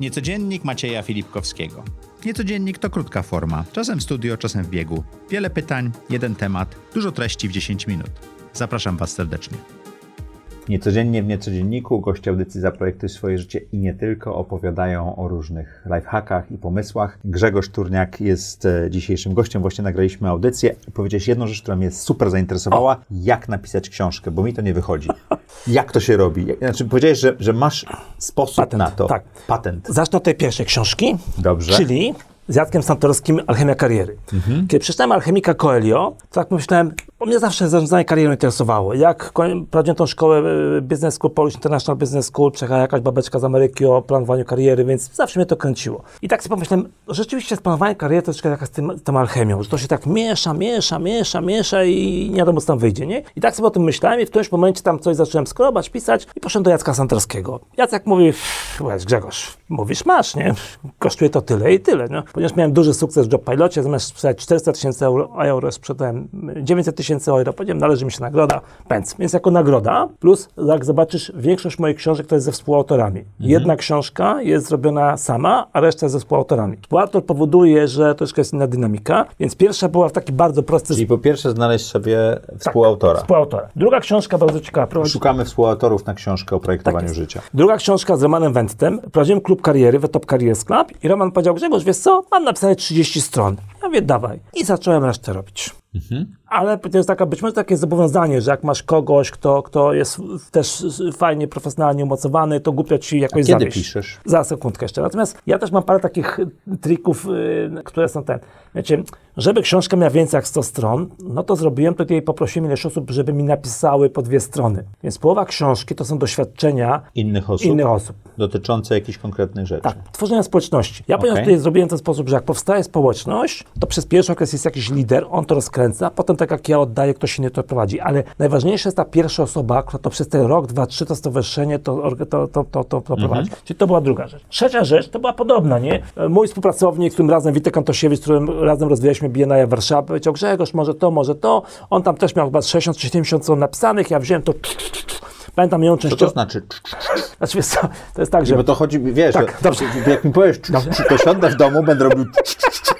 Niecodziennik Macieja Filipkowskiego. Niecodziennik to krótka forma, czasem w studio, czasem w biegu. Wiele pytań, jeden temat, dużo treści w 10 minut. Zapraszam Was serdecznie. Niecodziennie w Niecodzienniku goście audycji Zaprojektuj swoje życie i nie tylko opowiadają o różnych lifehackach i pomysłach. Grzegorz Turniak jest e, dzisiejszym gościem. Właśnie nagraliśmy audycję. Powiedziałeś jedną rzecz, która mnie super zainteresowała. Jak napisać książkę, bo mi to nie wychodzi. Jak to się robi? Znaczy powiedziałeś, że, że masz sposób Patent, na to. tak. Patent. Zacznę od tej pierwszej książki. Dobrze. Czyli z Jackiem Santorskim Alchemia Kariery. Mhm. Kiedy przeczytałem Alchemika Coelho, to tak myślałem, bo mnie zawsze zarządzanie karierą interesowało. Jak prowadziłem tą szkołę e, Business School, Polish International Business School, przyjechała jakaś babeczka z Ameryki o planowaniu kariery, więc zawsze mnie to kręciło. I tak sobie pomyślałem, rzeczywiście planowanie kariery to troszkę jaka z tym, tą alchemią, że to się tak miesza, miesza, miesza, miesza i nie wiadomo co tam wyjdzie, nie? I tak sobie o tym myślałem i w którymś momencie tam coś zacząłem skrobać, pisać i poszedłem do Jacka Santorskiego. Jacek mówi, "Weź, Grzegorz, mówisz masz, nie? Kosztuje to tyle i tyle, nie? Ponieważ miałem duży sukces w Jobpilocie, zamiast sprzedać 400 tysięcy euro, euro, sprzedałem 900 tysięcy euro, powiedziałem, należy mi się nagroda, pędz. Więc jako nagroda, plus jak zobaczysz, większość moich książek to jest ze współautorami. Jedna książka jest zrobiona sama, a reszta ze współautorami. Współautor powoduje, że troszkę jest inna dynamika, więc pierwsza była w taki bardzo prosty Czyli po pierwsze znaleźć sobie współautora. współautora. Druga książka bardzo ciekawa. prowadzi- Szukamy współautorów na książkę o projektowaniu Tak życia. Druga książka z Romanem Wentem. Prowadziłem klub kariery, The Top Careers Club i Roman powiedział, Grzegorz, wiesz co, mam napisane 30 stron. Ja mówię, dawaj. I zacząłem resztę robić. Ale to jest taka, być może takie zobowiązanie, że jak masz kogoś, kto, kto jest też fajnie, profesjonalnie umocowany, to głupio ci jakoś Kiedy zawieść. piszesz? Za sekundkę jeszcze. Natomiast ja też mam parę takich trików, y, które są ten. Wiecie, żeby książka miała więcej jak 100 stron, no to zrobiłem to i poprosiłem ileś osób, żeby mi napisały po dwie strony. Więc połowa książki to są doświadczenia Innych osób? innych osób. Dotyczące jakichś konkretnych rzeczy. Tak, tworzenia społeczności. Ja ponieważ Okej. tutaj zrobiłem w ten sposób, że jak powstaje społeczność, to przez pierwszy okres jest jakiś lider, on to rozkręca, potem tak jak ja oddaję, ktoś inny to prowadzi. Ale najważniejsza jest ta pierwsza osoba, która to przez ten rok, dwa, trzy to stowarzyszenie to, to, to, to, to, prowadzi. Czyli to była druga rzecz. Trzecia rzecz to była podobna, nie? Mój współpracownik, z którym razem, Witek Antosiewicz, z którym razem rozwijaliśmy BNI w Warszawie, powiedział Grzegorz, może to, może to. On tam też miał chyba 60 czy 70 stron napisanych, ja wziąłem to... Pamiętam ją Co częściowo. to znaczy? Znaczy, co, to jest tak, że... Bo to chodzi, wiesz, Tak, dobrze. jak mi powiesz, to siądę w domu, będę robił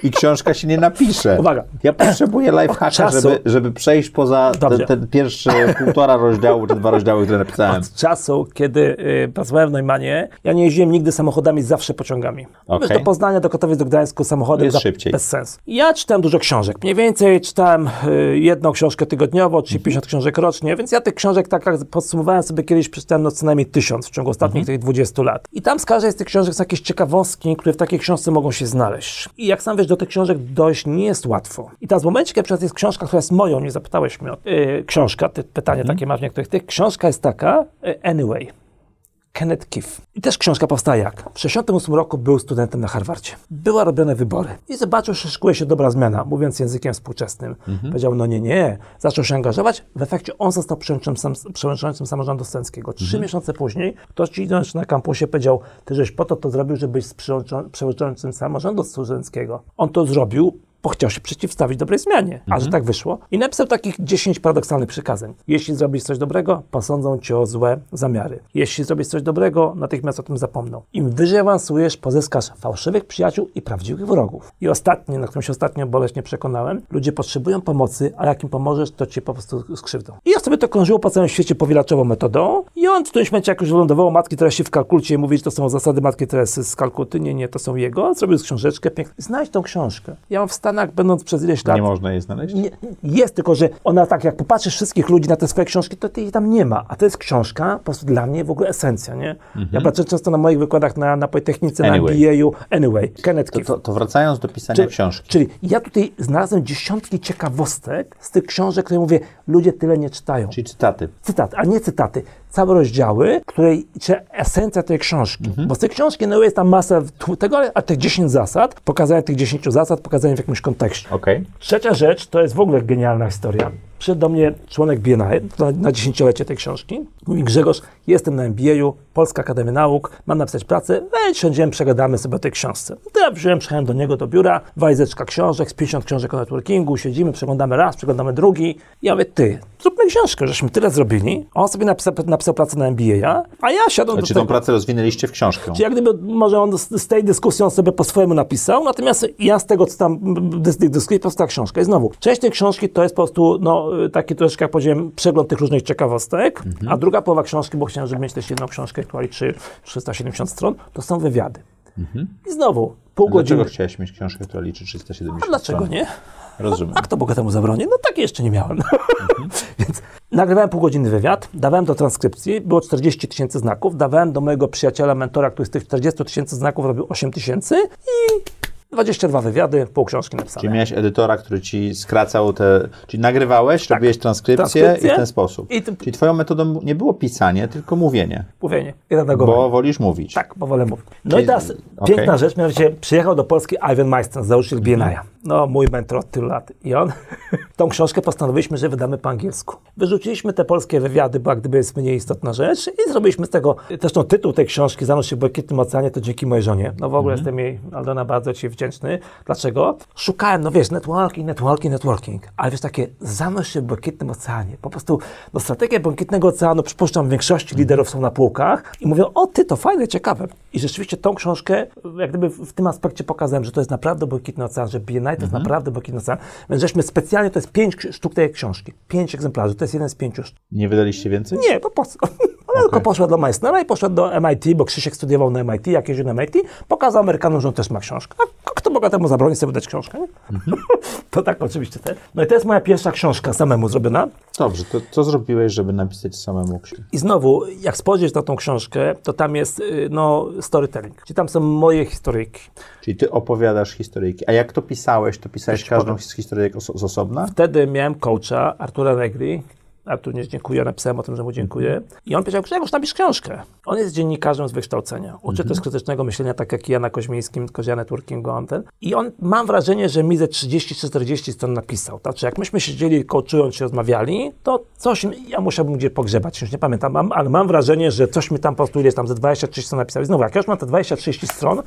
i książka się nie napisze. Uwaga. Ja potrzebuję lifehacka, żeby, żeby przejść poza ten, ten pierwszy półtora rozdziału, czy dwa rozdziały, które napisałem. Od czasu, kiedy y, pracowałem w Neumanie, ja nie jeździłem nigdy samochodami, zawsze pociągami. Wiesz, do Poznania, do Katowic, do Gdańsku samochodem Jest za- szybciej. bez sensu. Ja czytałem dużo książek. Mniej więcej czytałem y, jedną książkę tygodniowo, czyli 50 książek rocznie, więc ja tych książek, tak jak podsumowałem sobie kiedyś, przeczytałem no co najmniej tysiąc w ciągu ostatnich tych 20 lat. I tam z każdej z tych książek są jakieś ciekawostki, które w takiej książce mogą się znaleźć. I jak sam wiesz, do tych książek dojść nie jest łatwo. I teraz w momencie, kiedy jest książka, która jest moją, nie zapytałeś mnie o y, książka, ty, pytanie takie masz w niektórych tych, książka jest taka, y, Anyway. Kenneth Kiff. I też książka powstała jak? W 1968 roku był studentem na Harvardzie. Była robione wybory. I zobaczył, że szykuje się dobra zmiana, mówiąc językiem współczesnym. Powiedział, no nie, nie. Zaczął się angażować. W efekcie on został przewodniczącym, przewodniczącym samorządu studenckiego. Trzy miesiące później ktoś ci idąc na kampusie powiedział, ty żeś po to to zrobił, żebyś przewodniczą- przewodniczącym samorządu studenckiego. On to zrobił, bo chciał się przeciwstawić dobrej zmianie. A że tak wyszło. I napisał takich 10 paradoksalnych przykazań. Jeśli zrobisz coś dobrego, posądzą cię o złe zamiary. Jeśli zrobisz coś dobrego, natychmiast o tym zapomną. Im wyżej awansujesz, pozyskasz fałszywych przyjaciół i prawdziwych wrogów. I ostatnie, na którym się ostatnio boleśnie przekonałem, ludzie potrzebują pomocy, a jak im pomożesz, to cię po prostu skrzywdzą. I ja sobie to krążyło po całym świecie powielaczową metodą i on w którymś momencie, jak już wylądowało Matki Teresie w Kalkulcie i mówi, że to są zasady Matki Teresy z Kalkuty, nie, nie, to są jego, zrobił książeczkę, pięknie. Znajdź tą książkę. Ja mam w Stanach, będąc przez ileś lat, Nie można jej znaleźć? nie, jest, tylko że ona tak, jak popatrzysz wszystkich ludzi na te swoje książki, to jej tam nie ma. A to jest książka, po prostu dla mnie w ogóle esencja, nie? Ja patrzę często na moich wykładach na, na Politechnice, Anyway. na MBA-u, anyway, Kenneth To, to, to wracając do pisania Czyli- książki. Czyli ja tutaj znalazłem dziesiątki ciekawostek z tych książek, które mówię, ludzie tyle nie czytają. Czyli cytaty. Cytat, a nie cytaty. Całe rozdziały, której, czy esencja tej książki. Bo z tej książki no, jest tam masa tego, ale- a tych 10 zasad, pokazanie tych 10 zasad, pokazanie w jakimś kontekście. Okej. Trzecia rzecz, to jest w ogóle genialna historia. Przyszedł do mnie członek BNI na, na dziesięciolecie tej książki. Mówi Grzegorz, jestem na MBA-u, Polska Akademia Nauk, mam napisać pracę, weź siądziemy, przegadamy sobie o tej książce. Ja wziąłem, przyjechałem do niego do biura, walizeczka książek, z 50 książek o networkingu, siedzimy, przeglądamy raz, przeglądamy drugi. Ja mówię, ty, zróbmy książkę, żeśmy tyle zrobili. On sobie napisał, napisał pracę na MBA, a ja siadłem do Czy tą pracę rozwinęliście w książkę? Czy jak gdyby, może on z, tej dyskusji on sobie po swojemu napisał, natomiast ja z tego, co tam, z tych dyskusji powstała książka. I znowu, część tej książki to jest po prostu, no, taki troszkę, jak powiedziałem, przegląd tych różnych ciekawostek, mhm. a druga połowa książki, bo chciałem, żeby mieć też jedną książkę, która liczy 370 stron, to są wywiady. Mhm. I znowu, pół godziny. Dlaczego chciałeś mieć książkę, która liczy 370 A dlaczego stron? nie? Rozumiem. A kto Boga temu zabroni? No takie jeszcze nie miałem. Mhm. Więc nagrywałem półgodzinny wywiad, dawałem do transkrypcji, było 40 tysięcy znaków, dawałem do mojego przyjaciela, mentora, który z tych 40 tysięcy znaków robił 8 tysięcy i 22 wywiady, pół książki napisane. Czyli miałeś edytora, który ci skracał te... Czyli nagrywałeś, tak. robiłeś transkrypcję, transkrypcję, i w ten sposób. I ty... Czyli twoją metodą nie było pisanie, tylko mówienie. Mówienie. I redagowanie. Bo wolisz mówić. Tak, bo wolę mówić. No Czyli... i teraz okay. piękna rzecz, mianowicie przyjechał do Polski Ivan Meister, założyciel. BNI no mój mentor od tylu lat. I on, tą książkę postanowiliśmy, że wydamy po angielsku. Wyrzuciliśmy te polskie wywiady, bo jak gdyby jest mniej istotna rzecz i zrobiliśmy z tego, zresztą tytuł tej książki, Zanurz się w błękitnym oceanie, to dzięki mojej żonie. No w ogóle mhm. jestem jej, Aldona, bardzo Ci wdzięczny. Dlaczego? Szukałem, no wiesz, networking, networking, networking, ale wiesz, takie zanurz się w błękitnym oceanie. Po prostu, no strategia błękitnego oceanu, przypuszczam, w większości liderów są na półkach i mówią, o ty, to fajne, ciekawe. I rzeczywiście tą książkę, jak gdyby w tym aspekcie pokazałem, że to jest naprawdę błękitny ocean, że BNI to jest mhm. naprawdę Bukit Ocean. Więc żeśmy specjalnie, to jest pięć sztuk tej książki. Pięć egzemplarzy, to jest jeden z pięciu sztuk. Nie wydaliście więcej? Nie, po prostu. Ona okay. tylko poszła do Meissnera i poszła do MIT, bo Krzysiek studiował na MIT, jak jeździł na MIT, pokazał Amerykanom, że on też ma książkę. A Boga temu zabroni sobie wydać książkę? Mhm. to tak oczywiście. Te. No i to jest moja pierwsza książka samemu zrobiona. Dobrze, to co zrobiłeś, żeby napisać samemu książkę? I znowu, jak spojrzysz na tą książkę, to tam jest y, no, storytelling. Czyli tam są moje historyjki. Czyli ty opowiadasz historyjki. A jak to pisałeś, to pisałeś każdą z historyjek z osobna? Wtedy miałem coacha, Artura Negri, Artur nie dziękuję, napisałem o tym, że mu dziękuję. I on powiedział, Grzegorz, napisz książkę. On jest dziennikarzem z wykształcenia. Uczy mhm. też krytycznego myślenia, tak jak ja na Koźmińskim, Kozia Networkingu, on ten. I on, mam wrażenie, że mi ze 30-40 stron napisał. Znaczy, jak myśmy siedzieli, kołczując się, rozmawiali, to coś, ja musiałbym gdzie pogrzebać, już nie pamiętam, mam, ale mam wrażenie, że coś mi tam po prostu ileś tam ze 20-30 stron napisał. I znowu, jak już mam te 20-30 stron,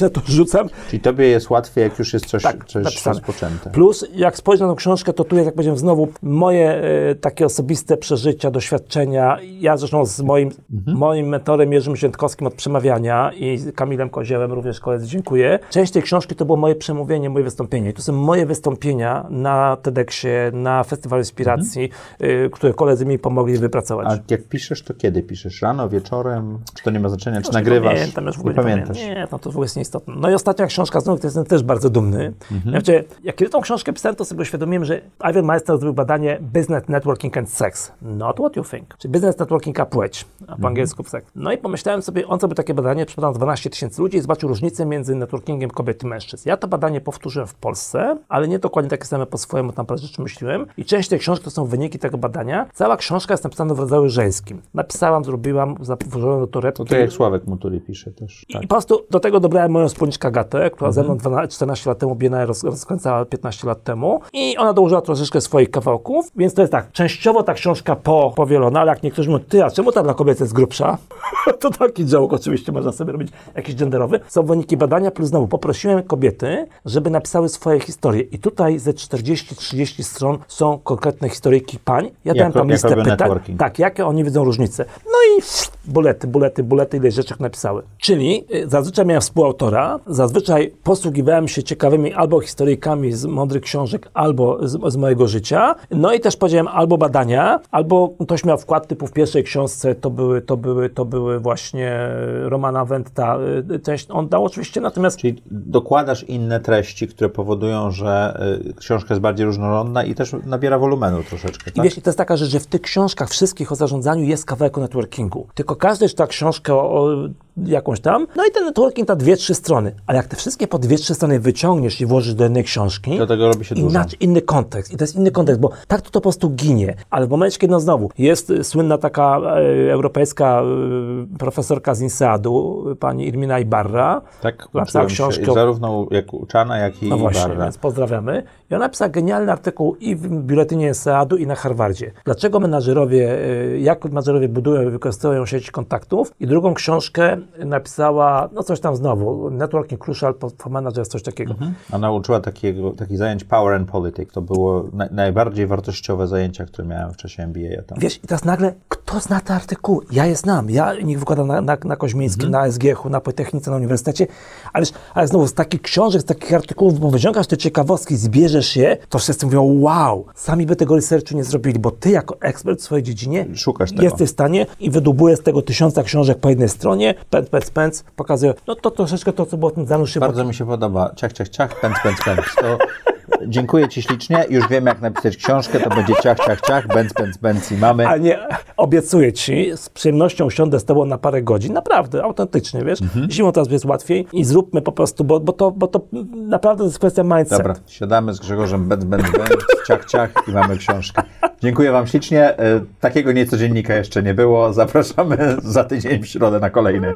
ja to rzucam. Czyli tobie jest łatwiej, jak już jest coś, tak, coś rozpoczęte. Plus, jak spojrzę na tą książkę, to tu jest, jak powiedziałem, znowu moje e, takie osobiste przeżycia, doświadczenia. Ja zresztą z moim, mhm. moim mentorem Jerzym Ziętkowskim od przemawiania i Kamilem Koziełem również koledzy dziękuję. Część tej książki to było moje przemówienie, moje wystąpienie. I to są moje wystąpienia na TEDxie, na Festiwalu Inspiracji, mhm. y, które koledzy mi pomogli wypracować. A jak piszesz, to kiedy piszesz? Rano, wieczorem? Czy to nie ma znaczenia? Czy nagrywasz? Nie pamiętam, już w ogóle nie pamiętasz. Nie, no to w ogóle jest nieistotne. No i ostatnia książka, znowu to jestem też bardzo dumny. Mhm. Znaczy, jak kiedy tą książkę pisałem, to sobie uświadomiłem, że Ivan Meister zrobił badanie Business Networking and Sex. Not what you think. Czyli Business Networking a płeć, a po mhm. angielsku sex. No i pomyślałem sobie, on zrobił takie badanie, przepraszam, 12 tysięcy ludzi i zobaczył różnicę między networkingiem kobiet i mężczyzn. Ja to badanie powtórzyłem w Polsce, ale nie dokładnie takie same po swojemu, tam parę rzeczy myśliłem. I część tej książki to są wyniki tego badania. Cała książka jest napisana w rodzaju żeńskim. Napisałam, zrobiłam, włożyłem do torebki. To tak jak Sławek Muturi pisze też. Tak. I po prostu do tego dobrałem moją wspólniczkę Agatę, która mhm. ze mną 12, 14 lat temu BNI roz, rozkręcała 15 lat temu i ona dołożyła troszeczkę swoich kawałków, więc to jest tak, częściowo ta książka po, powielona, ale jak niektórzy mówią, ty, a czemu ta dla kobiet jest grubsza? to taki joke oczywiście, można sobie robić jakiś genderowy. Są wyniki badania, plus znowu poprosiłem kobiety, żeby napisały swoje historie i tutaj ze 40-30 stron są konkretne historyjki pań. Ja dałem tam listę pytań. Tak, jakie oni widzą różnice. No i bulety, bulety, bulety, ile rzeczy napisały. Czyli y, zazwyczaj miałem współautora, zazwyczaj posługiwałem się ciekawymi albo historyjkami z mądrych książek, albo z, z, mojego życia. No i też powiedziałem albo badania, albo ktoś miał wkład typu w pierwszej książce, to były, to były, to były właśnie Romana Wenta. Część on dał oczywiście, natomiast... Czyli dokładasz inne treści, które powodują, że y, książka jest bardziej różnorodna i też nabiera wolumenu troszeczkę, tak? I wiesz, to jest taka rzecz, że w tych książkach wszystkich o zarządzaniu jest kawałek o networkingu. Tylko każda ta książka o, jakąś tam, no i ten networking ta dwie, trzy strony. Ale jak te wszystkie po dwie, trzy strony wyciągniesz i włożysz do jednej książki, do tego robi się dużo. Inaczej, inny kontekst. I to jest inny kontekst, bo tak to, to po prostu ginie. Ale w momencie, kiedy no znowu jest słynna taka e, europejska e, profesorka z INSEAD-u, pani Irmina Ibarra, tak, napisała książkę. Się, zarówno jak uczana, jak i no właśnie, Ibarra. więc pozdrawiamy. I ona napisała genialny artykuł i w biuletynie INSEAD-u, i na Harvardzie. Dlaczego menadżerowie, e, jak menadżerowie budują i wykorzystują sieć kontaktów. I drugą książkę napisała, no coś tam znowu, Networking Crucial for Managers, coś takiego. Mhm. A nauczyła takiego, takich zajęć Power and Politics. To było na, najbardziej wartościowe zajęcia, które miałem w czasie MBA. Tam. Wiesz, i teraz nagle, kto zna te artykuły? Ja je znam. Ja ich wykładam na, na, na Koźmińskim, Mhm. na SGH-u, na Politechnice, na uniwersytecie, ale, ale znowu z takich książek, z takich artykułów, bo wyciągasz te ciekawostki, zbierzesz je, to wszyscy mówią, wow, sami by tego researchu nie zrobili, bo ty jako ekspert w swojej dziedzinie Szukasz tego. jesteś w stanie i wydubujesz z tego tysiąca książek po jednej stronie, pęc, pęc, pęc, pokazuję, no to troszeczkę to, co było w tym zanuszu. Bardzo mi się podoba. Ciach, ciach, ciach, pęc, pęc, pęc. To dziękuję Ci ślicznie. Już wiem, jak napisać książkę. To będzie ciach, ciach, ciach, pęc, pęc, pęc i mamy. Ale nie, obiecuję ci, z przyjemnością usiądę z tobą na parę godzin, naprawdę, autentycznie, wiesz. Mhm. Zimą teraz jest łatwiej i zróbmy po prostu, bo, bo, to, bo to naprawdę jest kwestia mindset. Dobra, siadamy z Grzegorzem, bęc, bęc, bęc, ciach, ciach i mamy książkę. Dziękuję Wam ślicznie. E, Takiego niecodziennika jeszcze nie było. Zapraszamy za tydzień w środę na kolejny.